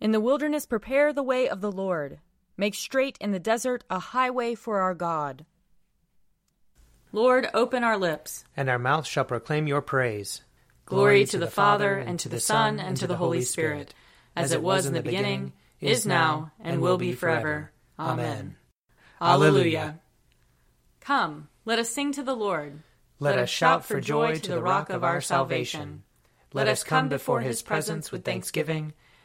In the wilderness, prepare the way of the Lord. Make straight in the desert a highway for our God. Lord, open our lips, and our mouth shall proclaim your praise. Glory to the Father, and to the Son, and to the Holy Spirit, as it was in the beginning, is now, and will be forever. Amen. Alleluia. Come, let us sing to the Lord. Let us shout for joy to the rock of our salvation. Let us come before his presence with thanksgiving,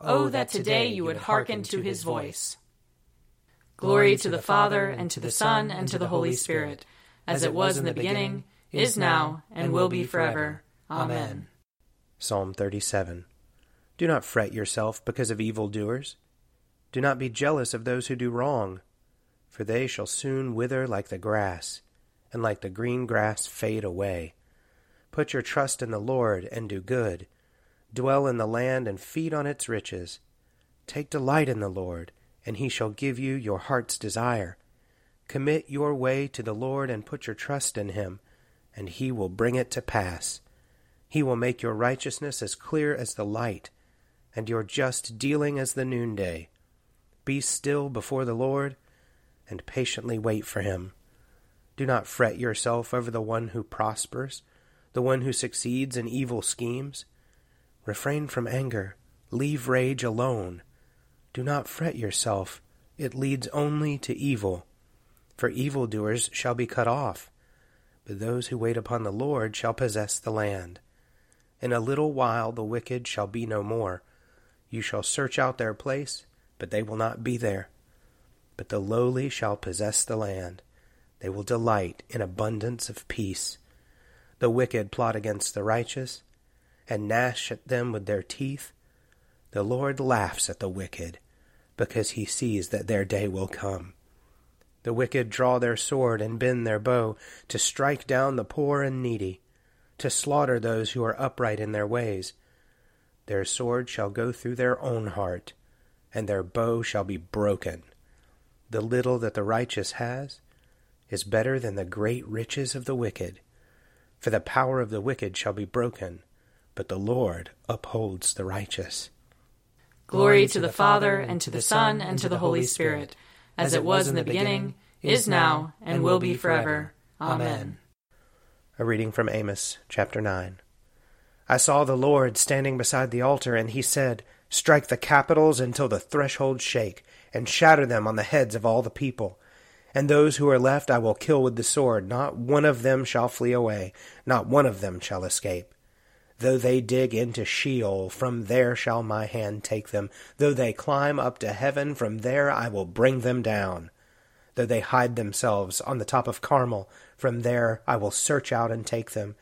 Oh, that today you would hearken to his voice. Glory to the Father, and to the Son, and to the Holy Spirit, as it was in the beginning, is now, and will be forever. Amen. Psalm 37 Do not fret yourself because of evildoers. Do not be jealous of those who do wrong, for they shall soon wither like the grass, and like the green grass fade away. Put your trust in the Lord and do good. Dwell in the land and feed on its riches. Take delight in the Lord, and he shall give you your heart's desire. Commit your way to the Lord and put your trust in him and he will bring it to pass. He will make your righteousness as clear as the light, and your just dealing as the noonday. Be still before the Lord, and patiently wait for him. Do not fret yourself over the one who prospers, the one who succeeds in evil schemes. Refrain from anger, leave rage alone. Do not fret yourself, it leads only to evil. For evildoers shall be cut off but those who wait upon the Lord shall possess the land. In a little while the wicked shall be no more. You shall search out their place, but they will not be there. But the lowly shall possess the land. They will delight in abundance of peace. The wicked plot against the righteous, and gnash at them with their teeth. The Lord laughs at the wicked, because he sees that their day will come. The wicked draw their sword and bend their bow to strike down the poor and needy, to slaughter those who are upright in their ways. Their sword shall go through their own heart, and their bow shall be broken. The little that the righteous has is better than the great riches of the wicked. For the power of the wicked shall be broken, but the Lord upholds the righteous. Glory to the Father, and to the Son, and to the Holy Spirit as it was in the beginning, is now, and will be forever. Amen. A reading from Amos, chapter 9. I saw the Lord standing beside the altar, and he said, Strike the capitals until the thresholds shake, and shatter them on the heads of all the people. And those who are left I will kill with the sword. Not one of them shall flee away, not one of them shall escape. Though they dig into Sheol, from there shall my hand take them. Though they climb up to heaven, from there I will bring them down. Though they hide themselves on the top of Carmel, from there I will search out and take them.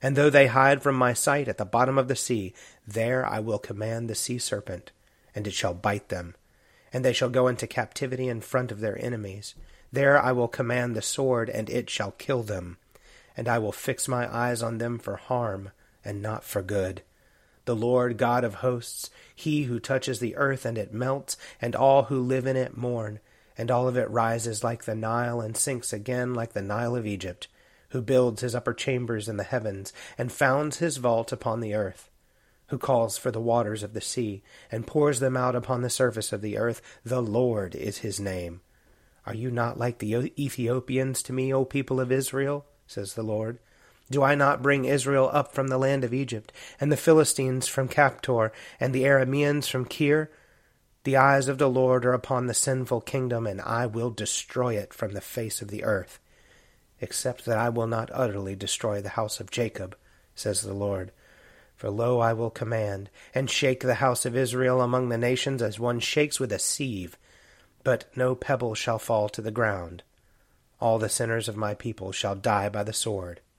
And though they hide from my sight at the bottom of the sea, there I will command the sea serpent, and it shall bite them. And they shall go into captivity in front of their enemies. There I will command the sword, and it shall kill them. And I will fix my eyes on them for harm and not for good. The Lord God of hosts, he who touches the earth and it melts, and all who live in it mourn, and all of it rises like the Nile and sinks again like the Nile of Egypt, who builds his upper chambers in the heavens, and founds his vault upon the earth, who calls for the waters of the sea, and pours them out upon the surface of the earth. The Lord is his name. Are you not like the Ethiopians to me, O people of Israel? says the Lord. Do I not bring Israel up from the land of Egypt, and the Philistines from Caphtor, and the Arameans from Kir? The eyes of the Lord are upon the sinful kingdom, and I will destroy it from the face of the earth. Except that I will not utterly destroy the house of Jacob, says the Lord. For lo, I will command, and shake the house of Israel among the nations as one shakes with a sieve, but no pebble shall fall to the ground. All the sinners of my people shall die by the sword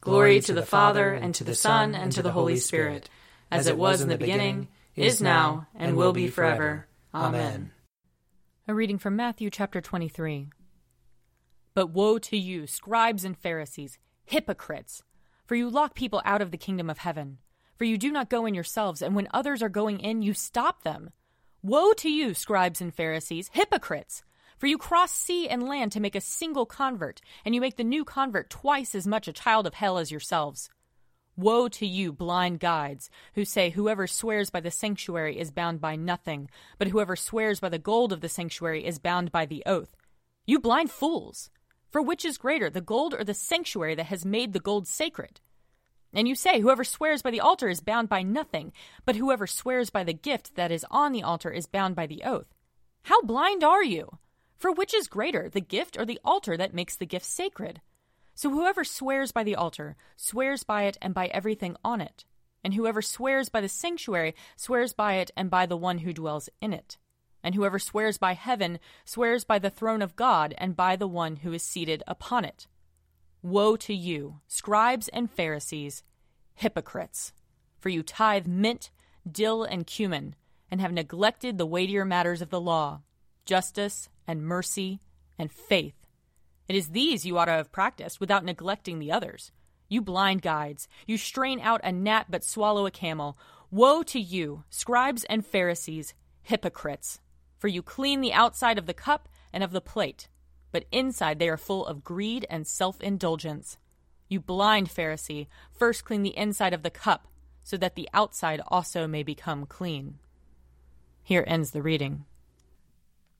Glory to the Father, and to the Son, and to the Holy Spirit, as it was in the beginning, is now, and will be forever. Amen. A reading from Matthew chapter 23. But woe to you, scribes and Pharisees, hypocrites! For you lock people out of the kingdom of heaven. For you do not go in yourselves, and when others are going in, you stop them. Woe to you, scribes and Pharisees, hypocrites! For you cross sea and land to make a single convert, and you make the new convert twice as much a child of hell as yourselves. Woe to you, blind guides, who say, Whoever swears by the sanctuary is bound by nothing, but whoever swears by the gold of the sanctuary is bound by the oath. You blind fools! For which is greater, the gold or the sanctuary that has made the gold sacred? And you say, Whoever swears by the altar is bound by nothing, but whoever swears by the gift that is on the altar is bound by the oath. How blind are you? For which is greater, the gift or the altar that makes the gift sacred? So whoever swears by the altar swears by it and by everything on it. And whoever swears by the sanctuary swears by it and by the one who dwells in it. And whoever swears by heaven swears by the throne of God and by the one who is seated upon it. Woe to you, scribes and Pharisees, hypocrites! For you tithe mint, dill, and cumin, and have neglected the weightier matters of the law justice, and mercy, and faith. It is these you ought to have practiced without neglecting the others. You blind guides, you strain out a gnat but swallow a camel. Woe to you, scribes and Pharisees, hypocrites! For you clean the outside of the cup and of the plate, but inside they are full of greed and self indulgence. You blind Pharisee, first clean the inside of the cup, so that the outside also may become clean. Here ends the reading.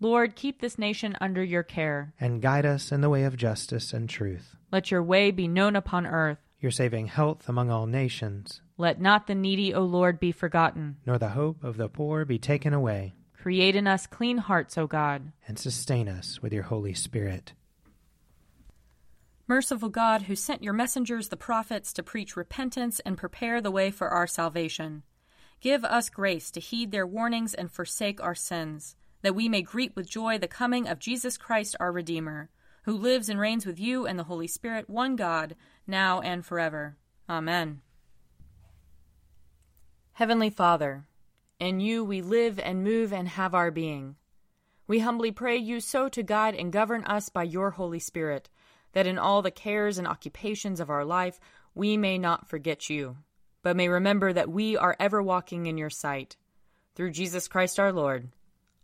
Lord, keep this nation under your care. And guide us in the way of justice and truth. Let your way be known upon earth. Your saving health among all nations. Let not the needy, O Lord, be forgotten. Nor the hope of the poor be taken away. Create in us clean hearts, O God. And sustain us with your Holy Spirit. Merciful God, who sent your messengers, the prophets, to preach repentance and prepare the way for our salvation, give us grace to heed their warnings and forsake our sins, that we may greet with joy the coming of Jesus Christ our Redeemer, who lives and reigns with you and the Holy Spirit, one God, now and forever. Amen. Heavenly Father, in you we live and move and have our being. We humbly pray you so to guide and govern us by your Holy Spirit that in all the cares and occupations of our life we may not forget you, but may remember that we are ever walking in your sight. Through Jesus Christ our Lord.